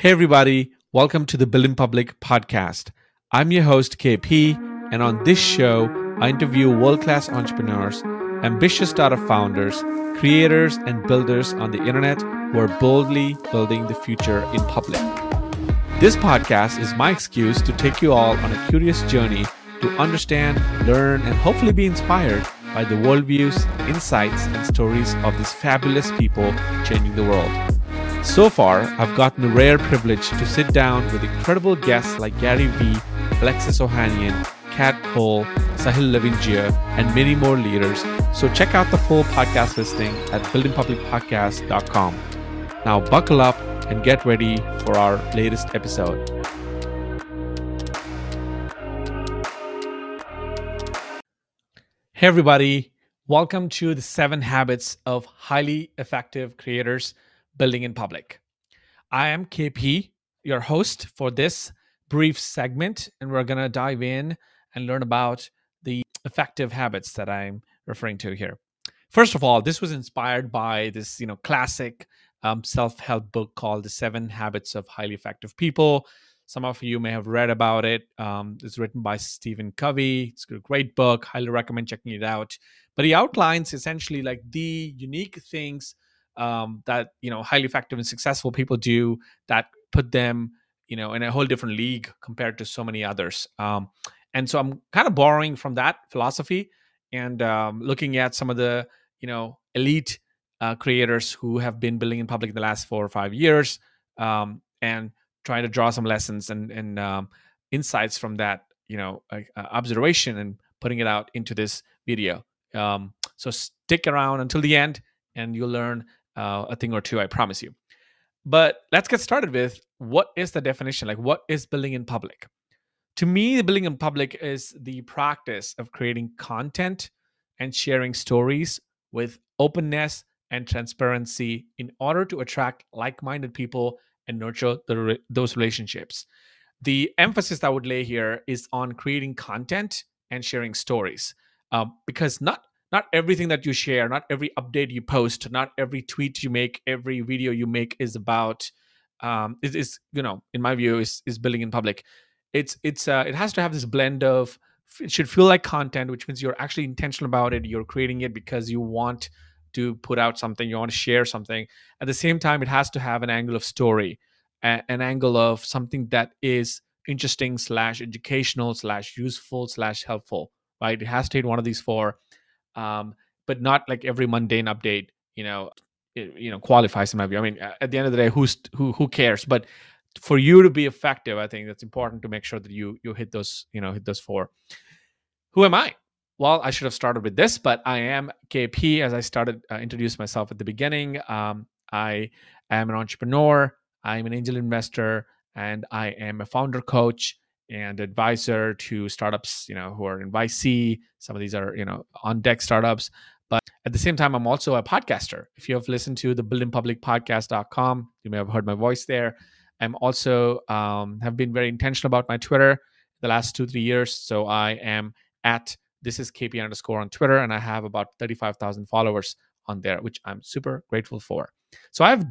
Hey, everybody, welcome to the Build in Public podcast. I'm your host, KP, and on this show, I interview world class entrepreneurs, ambitious startup founders, creators, and builders on the internet who are boldly building the future in public. This podcast is my excuse to take you all on a curious journey to understand, learn, and hopefully be inspired by the worldviews, insights, and stories of these fabulous people changing the world. So far, I've gotten the rare privilege to sit down with incredible guests like Gary Vee, Alexis Ohanian, Kat Cole, Sahil Lavingia, and many more leaders. So check out the full podcast listing at buildingpublicpodcast.com. Now buckle up and get ready for our latest episode. Hey, everybody. Welcome to the seven habits of highly effective creators building in public. I am KP, your host for this brief segment, and we're going to dive in and learn about the effective habits that I'm referring to here. First of all, this was inspired by this, you know, classic um, self-help book called The Seven Habits of Highly Effective People. Some of you may have read about it. Um, it's written by Stephen Covey. It's a great book. Highly recommend checking it out. But he outlines essentially like the unique things um, that you know highly effective and successful people do that put them you know in a whole different league compared to so many others. Um, and so I'm kind of borrowing from that philosophy and um, looking at some of the you know elite uh, creators who have been building in public in the last four or five years um, and trying to draw some lessons and, and um, insights from that you know uh, observation and putting it out into this video um, so stick around until the end and you'll learn uh, a thing or two i promise you. But let's get started with what is the definition like what is building in public? To me the building in public is the practice of creating content and sharing stories with openness and transparency in order to attract like-minded people and nurture the, those relationships. The emphasis that I would lay here is on creating content and sharing stories um, because not not everything that you share not every update you post not every tweet you make every video you make is about um, is, is you know in my view is is building in public. It's it's uh, it has to have this blend of it should feel like content which means you're actually intentional about it you're creating it because you want to put out something you want to share something. At the same time it has to have an angle of story a- an angle of something that is interesting slash educational slash useful slash helpful right? It has to hit one of these four um, but not like every mundane update you know it, you know qualifies in my view. I mean at the end of the day who's who who cares? But for you to be effective i think that's important to make sure that you you hit those you know hit those four. Who am i? Well i should have started with this but i am kp as i started uh, introduce myself at the beginning. Um, i am an entrepreneur i'm an angel investor and i am a founder coach and advisor to startups, you know, who are in YC. Some of these are, you know, on deck startups. But at the same time, I'm also a podcaster. If you have listened to the buildingpublicpodcast.com, you may have heard my voice there. I'm also um, have been very intentional about my Twitter the last two three years. So I am at this is KP underscore on Twitter, and I have about 35,000 followers on there, which I'm super grateful for. So I've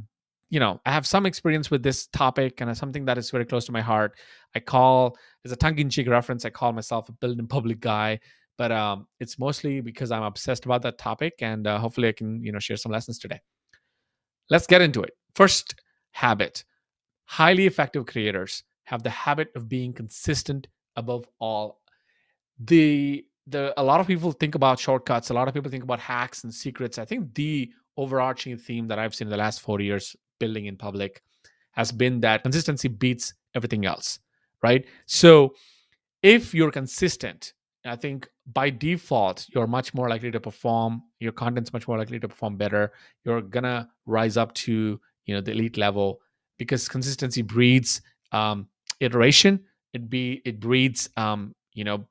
you know, I have some experience with this topic and something that is very close to my heart. I call as a tongue-in-cheek reference, I call myself a building public guy, but um, it's mostly because I'm obsessed about that topic, and uh, hopefully, I can you know share some lessons today. Let's get into it. First habit: highly effective creators have the habit of being consistent above all. The the a lot of people think about shortcuts. A lot of people think about hacks and secrets. I think the overarching theme that I've seen in the last four years building in public has been that consistency beats everything else, right? So if you're consistent, I think by default, you're much more likely to perform, your content's much more likely to perform better. You're gonna rise up to you know the elite level because consistency breeds um, iteration. It be it breeds um, you know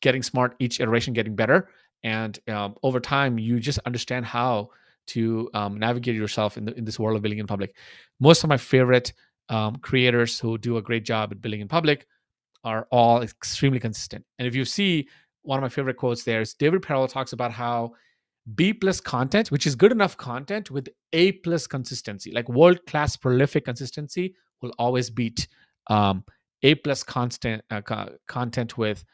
getting smart each iteration getting better and um, over time you just understand how to um, navigate yourself in, the, in this world of building in public. Most of my favorite um, creators who do a great job at building in public are all extremely consistent. And if you see one of my favorite quotes there is David Perell talks about how B plus content, which is good enough content with A plus consistency, like world class prolific consistency will always beat um, A plus constant uh, co- content with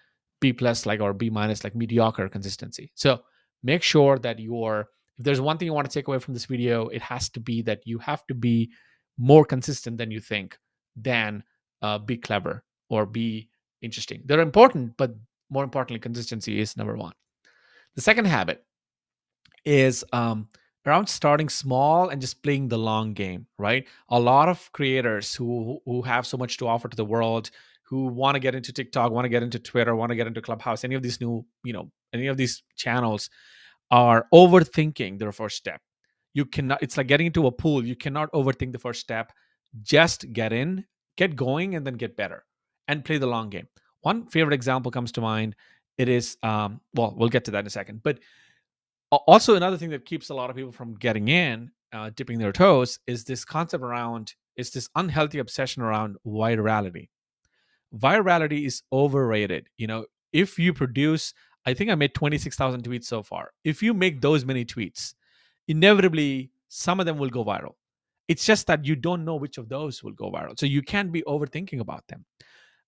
B plus like or B minus like mediocre consistency. So make sure that you're if there's one thing you want to take away from this video, it has to be that you have to be more consistent than you think, than uh, be clever or be interesting. They're important, but more importantly, consistency is number one. The second habit is um, around starting small and just playing the long game, right? A lot of creators who who have so much to offer to the world, who want to get into TikTok, want to get into Twitter, want to get into Clubhouse, any of these new, you know, any of these channels are overthinking their first step. You cannot, it's like getting into a pool. You cannot overthink the first step. Just get in, get going, and then get better and play the long game. One favorite example comes to mind. It is, um, well, we'll get to that in a second. But also, another thing that keeps a lot of people from getting in, uh, dipping their toes, is this concept around, is this unhealthy obsession around virality. Virality is overrated. You know, if you produce I think I made 26,000 tweets so far. If you make those many tweets, inevitably some of them will go viral. It's just that you don't know which of those will go viral. So you can't be overthinking about them.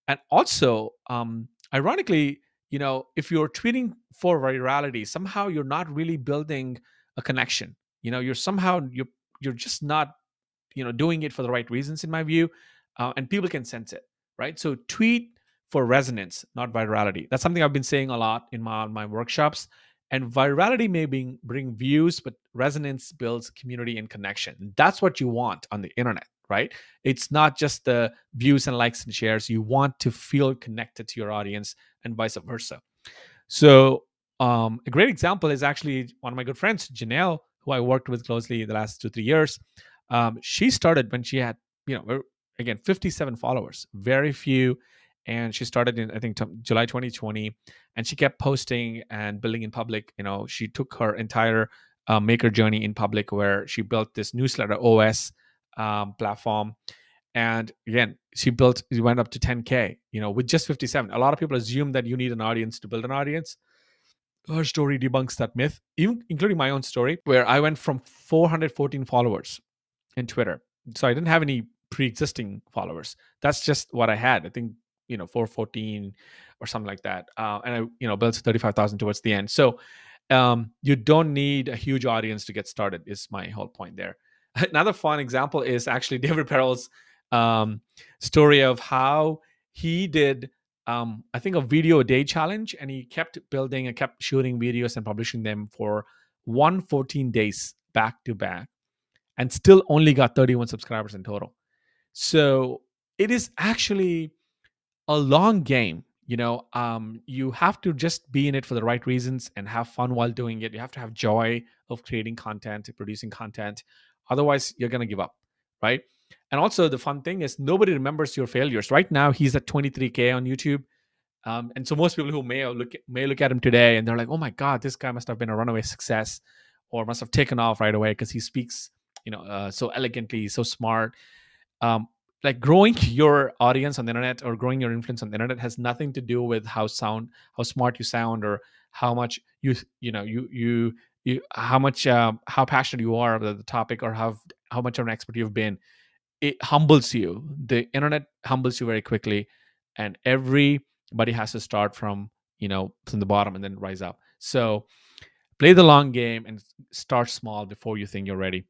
And also, um, ironically, you know, if you're tweeting for virality, somehow you're not really building a connection. You know, you're somehow you're you're just not, you know, doing it for the right reasons, in my view, uh, and people can sense it, right? So tweet for resonance, not virality. That's something I've been saying a lot in my my workshops. And virality may bring, bring views, but resonance builds community and connection. That's what you want on the internet, right? It's not just the views and likes and shares. You want to feel connected to your audience and vice versa. So, um, a great example is actually one of my good friends, Janelle, who I worked with closely the last two, three years. Um, she started when she had, you know, again, 57 followers, very few and she started in i think t- july 2020 and she kept posting and building in public you know she took her entire uh, maker journey in public where she built this newsletter os um, platform. And again she built she went up to 10k you know with just 57 a lot of people assume that you need an audience to build an audience. Her story debunks that myth even including my own story where i went from 414 followers in twitter. So i didn't have any pre-existing followers. That's just what i had. I think you know 414 or something like that uh, and i you know built 35000 towards the end. So um, you don't need a huge audience to get started is my whole point there. Another fun example is actually david perell's um, story of how he did um, i think a video a day challenge and he kept building and kept shooting videos and publishing them for 114 days back to back and still only got 31 subscribers in total. So it is actually a long game you know um, you have to just be in it for the right reasons and have fun while doing it. You have to have joy of creating content producing content. Otherwise you're going to give up right? And also the fun thing is nobody remembers your failures. Right now he's at 23k on youtube um, and so most people who may look may look at him today and they're like oh my god this guy must have been a runaway success or must have taken off right away because he speaks you know uh, so elegantly so smart. Um, like growing your audience on the internet or growing your influence on the internet has nothing to do with how sound how smart you sound or how much you you know you you you how much uh, how passionate you are about the topic or how how much of an expert you've been. It humbles you. The internet humbles you very quickly and everybody has to start from you know from the bottom and then rise up. So play the long game and start small before you think you're ready.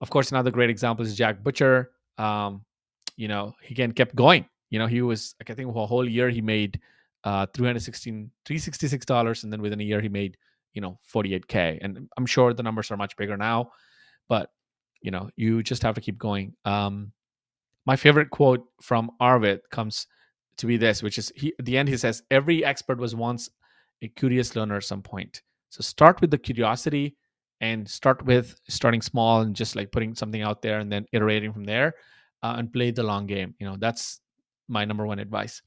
Of course another great example is jack butcher. Um, you know, he again kept going. You know, he was like I think a whole year he made uh 316 366 dollars and then within a year he made you know 48k and i'm sure the numbers are much bigger now but you know you just have to keep going um my favorite quote from arvid comes to be this which is he at the end he says every expert was once a curious learner at some point so start with the curiosity and start with starting small and just like putting something out there and then iterating from there uh, and play the long game. You know, that's my number one advice.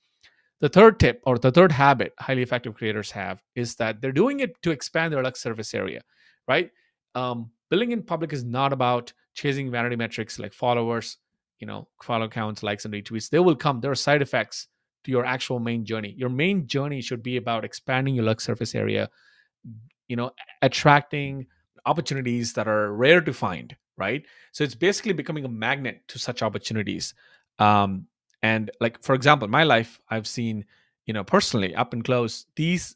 The third tip or the third habit highly effective creators have is that they're doing it to expand their like surface area, right? Um, building in public is not about chasing vanity metrics like followers, you know, follow counts, likes, and retweets. They will come. There are side effects to your actual main journey. Your main journey should be about expanding your Lux surface area, you know attracting opportunities that are rare to find right? So it's basically becoming a magnet to such opportunities. Um, and like for example in my life i've seen you know personally up and close these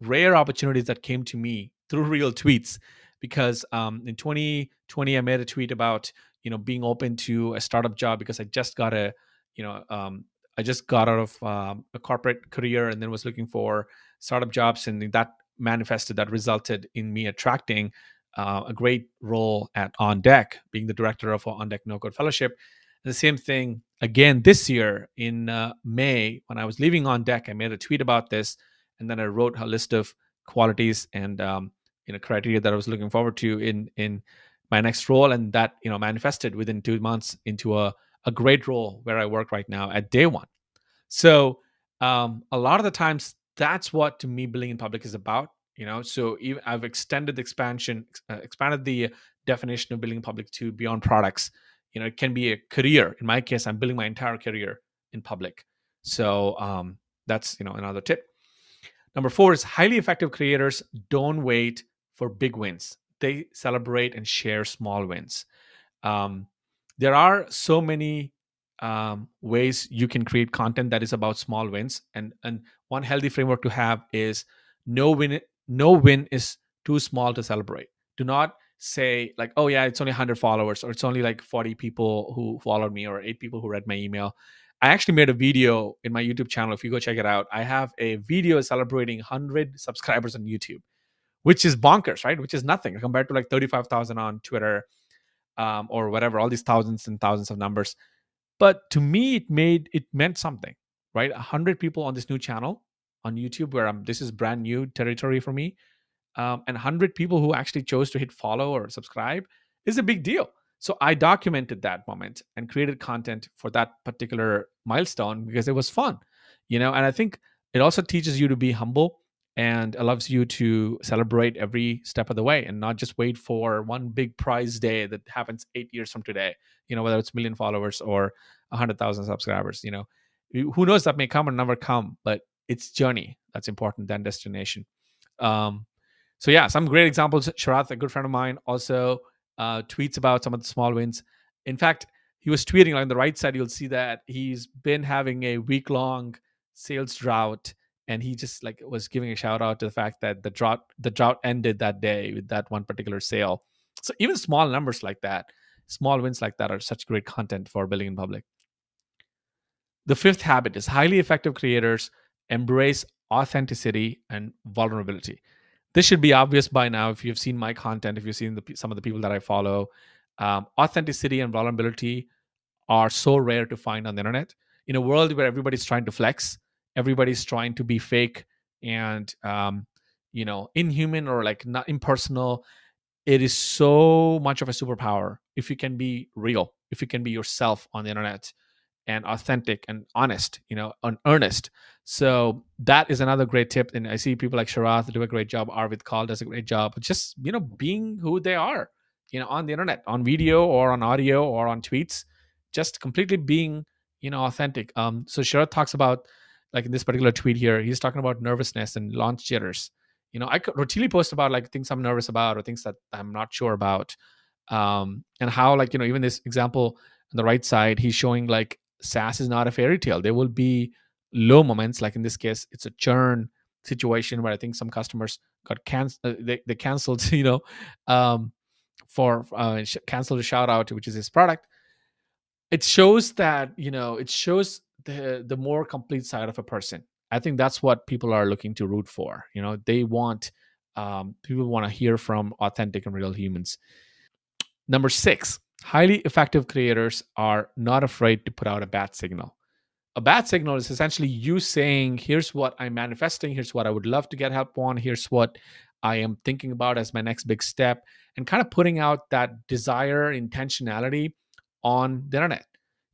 rare opportunities that came to me through real tweets because um, in 2020 i made a tweet about you know being open to a startup job because i just got a you know um, i just got out of um, a corporate career and then was looking for startup jobs and that manifested that resulted in me attracting uh, a great role at on deck being the director of on deck no code fellowship. And the same thing again this year in uh, may when i was leaving on deck i made a tweet about this and then i wrote a list of qualities and um, you know criteria that i was looking forward to in in my next role and that you know manifested within two months into a, a great role where i work right now at day one. So um, a lot of the times that's what to me building in public is about you know so even, i've extended the expansion uh, expanded the definition of building public to beyond products. You know it can be a career. In my case i'm building my entire career in public. So um, that's you know another tip. Number four is highly effective creators don't wait for big wins. They celebrate and share small wins. Um, there are so many um, ways you can create content that is about small wins and and one healthy framework to have is no win no win is too small to celebrate. Do not say like oh yeah it's only 100 followers or it's only like 40 people who followed me or eight people who read my email. I actually made a video in my youtube channel if you go check it out. I have a video celebrating 100 subscribers on youtube which is bonkers right? Which is nothing compared to like 35000 on twitter um, or whatever all these thousands and thousands of numbers. But to me it made it meant something right? 100 people on this new channel on youtube where i'm this is brand new territory for me um, and 100 people who actually chose to hit follow or subscribe is a big deal. So i documented that moment and created content for that particular milestone because it was fun you know and i think it also teaches you to be humble and allows you to celebrate every step of the way and not just wait for one big prize day that happens eight years from today you know whether it's million followers or a hundred thousand subscribers you know. Who knows that may come or never come but it's journey that's important than destination. Um so yeah some great examples sharath a good friend of mine also uh tweets about some of the small wins. In fact he was tweeting on the right side you'll see that he's been having a week long sales drought and he just like was giving a shout out to the fact that the drought the drought ended that day with that one particular sale. So even small numbers like that small wins like that are such great content for building in public. The fifth habit is highly effective creators embrace authenticity and vulnerability. This should be obvious by now if you've seen my content if you've seen the, some of the people that i follow. Um, authenticity and vulnerability are so rare to find on the internet. In a world where everybody's trying to flex everybody's trying to be fake and um, you know inhuman or like not impersonal it is so much of a superpower if you can be real if you can be yourself on the internet and authentic and honest you know and earnest so that is another great tip and i see people like sharath do a great job arvid kahl does a great job just you know being who they are you know on the internet on video or on audio or on tweets just completely being you know authentic um so sharath talks about like in this particular tweet here, he's talking about nervousness and launch jitters. You know, I routinely post about like things I'm nervous about or things that I'm not sure about. Um, and how like, you know, even this example on the right side, he's showing like SaaS is not a fairy tale. There will be low moments, like in this case, it's a churn situation where I think some customers got canceled, uh, they, they canceled, you know, um, for uh, canceled a shout out, which is his product. It shows that, you know, it shows the the more complete side of a person i think that's what people are looking to root for you know they want um, people want to hear from authentic and real humans number six highly effective creators are not afraid to put out a bat signal a bat signal is essentially you saying here's what i'm manifesting here's what i would love to get help on here's what i am thinking about as my next big step and kind of putting out that desire intentionality on the internet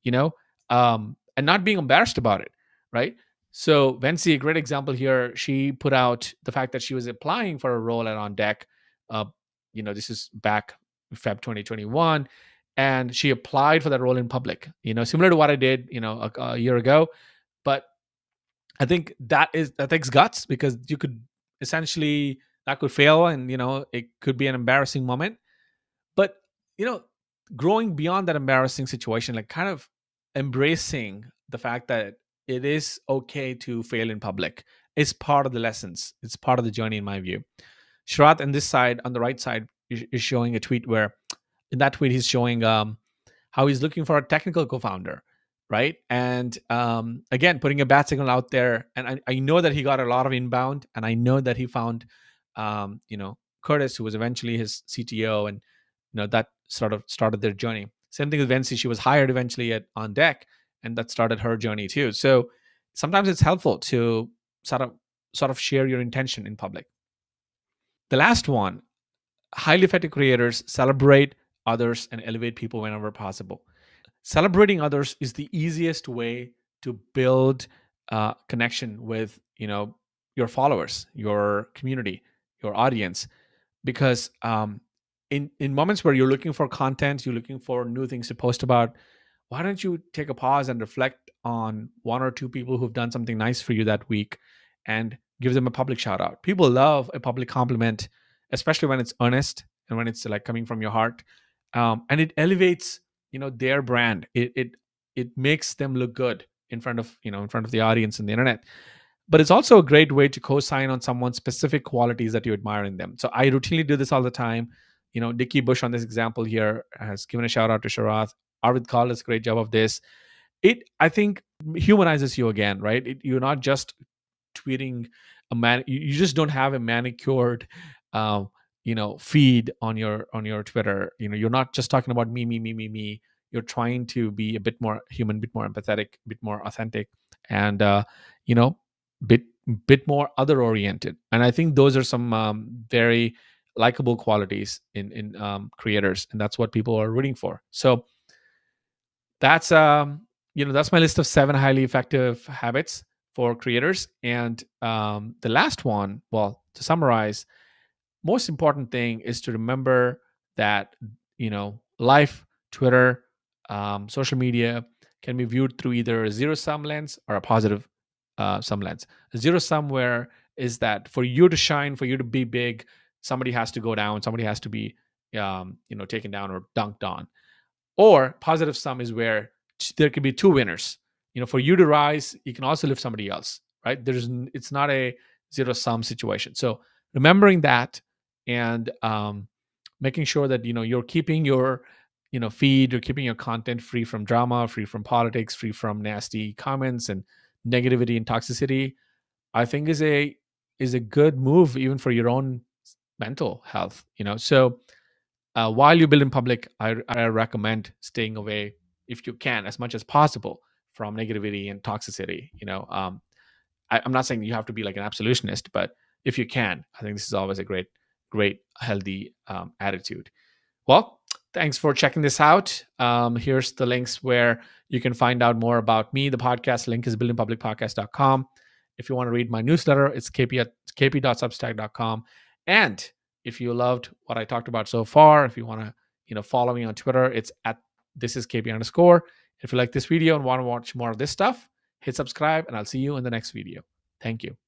you know um, and not being embarrassed about it, right? So Vensy, a great example here, she put out the fact that she was applying for a role at On Deck. Uh, you know, this is back Feb 2021, and she applied for that role in public. You know, similar to what I did, you know, a, a year ago. But I think that is that takes guts because you could essentially that could fail and you know it could be an embarrassing moment but you know growing beyond that embarrassing situation like kind of embracing the fact that it is okay to fail in public is part of the lessons it's part of the journey in my view Sharath on this side on the right side is showing a tweet where in that tweet he's showing um, how he's looking for a technical co-founder right and um, again putting a bat signal out there and I, I know that he got a lot of inbound and i know that he found um, you know curtis who was eventually his cto and you know that sort of started their journey same thing with Vensy. She was hired eventually at on deck, and that started her journey too. So sometimes it's helpful to sort of sort of share your intention in public. The last one, highly effective creators celebrate others and elevate people whenever possible. Celebrating others is the easiest way to build uh, connection with you know your followers, your community, your audience, because um, in in moments where you're looking for content, you're looking for new things to post about, why don't you take a pause and reflect on one or two people who've done something nice for you that week and give them a public shout out. People love a public compliment, especially when it's earnest and when it's like coming from your heart. Um, and it elevates, you know, their brand. It it it makes them look good in front of, you know, in front of the audience and the internet. But it's also a great way to co-sign on someone's specific qualities that you admire in them. So I routinely do this all the time you know, Dickie Bush on this example here has given a shout out to Sharath. Arvid Kahl does a great job of this. It, I think, humanizes you again, right? It, you're not just tweeting a man. You just don't have a manicured, uh, you know, feed on your on your Twitter. You know, you're not just talking about me, me, me, me, me. You're trying to be a bit more human, bit more empathetic, bit more authentic, and uh, you know, bit bit more other oriented. And I think those are some um, very likable qualities in in um, creators, and that's what people are rooting for. So that's um you know that's my list of seven highly effective habits for creators. And um, the last one, well, to summarize, most important thing is to remember that you know life, Twitter, um, social media can be viewed through either a zero sum lens or a positive uh, sum lens. A zero sum where is that for you to shine, for you to be big, somebody has to go down, somebody has to be um, you know taken down or dunked on. Or positive sum is where there can be two winners. You know, for you to rise, you can also lift somebody else, right? There's it's not a zero sum situation. So remembering that and um, making sure that you know you're keeping your you know feed, you're keeping your content free from drama, free from politics, free from nasty comments and negativity and toxicity. I think is a is a good move even for your own mental health you know so uh, while you build in public I, I recommend staying away if you can as much as possible from negativity and toxicity you know um, I, i'm not saying you have to be like an absolutionist but if you can i think this is always a great great healthy um, attitude well thanks for checking this out um, here's the links where you can find out more about me the podcast link is buildingpublicpodcast.com if you want to read my newsletter it's kp kp.substack.com and if you loved what I talked about so far, if you want to, you know, follow me on Twitter, it's at this is KP underscore. If you like this video and want to watch more of this stuff, hit subscribe and I'll see you in the next video. Thank you.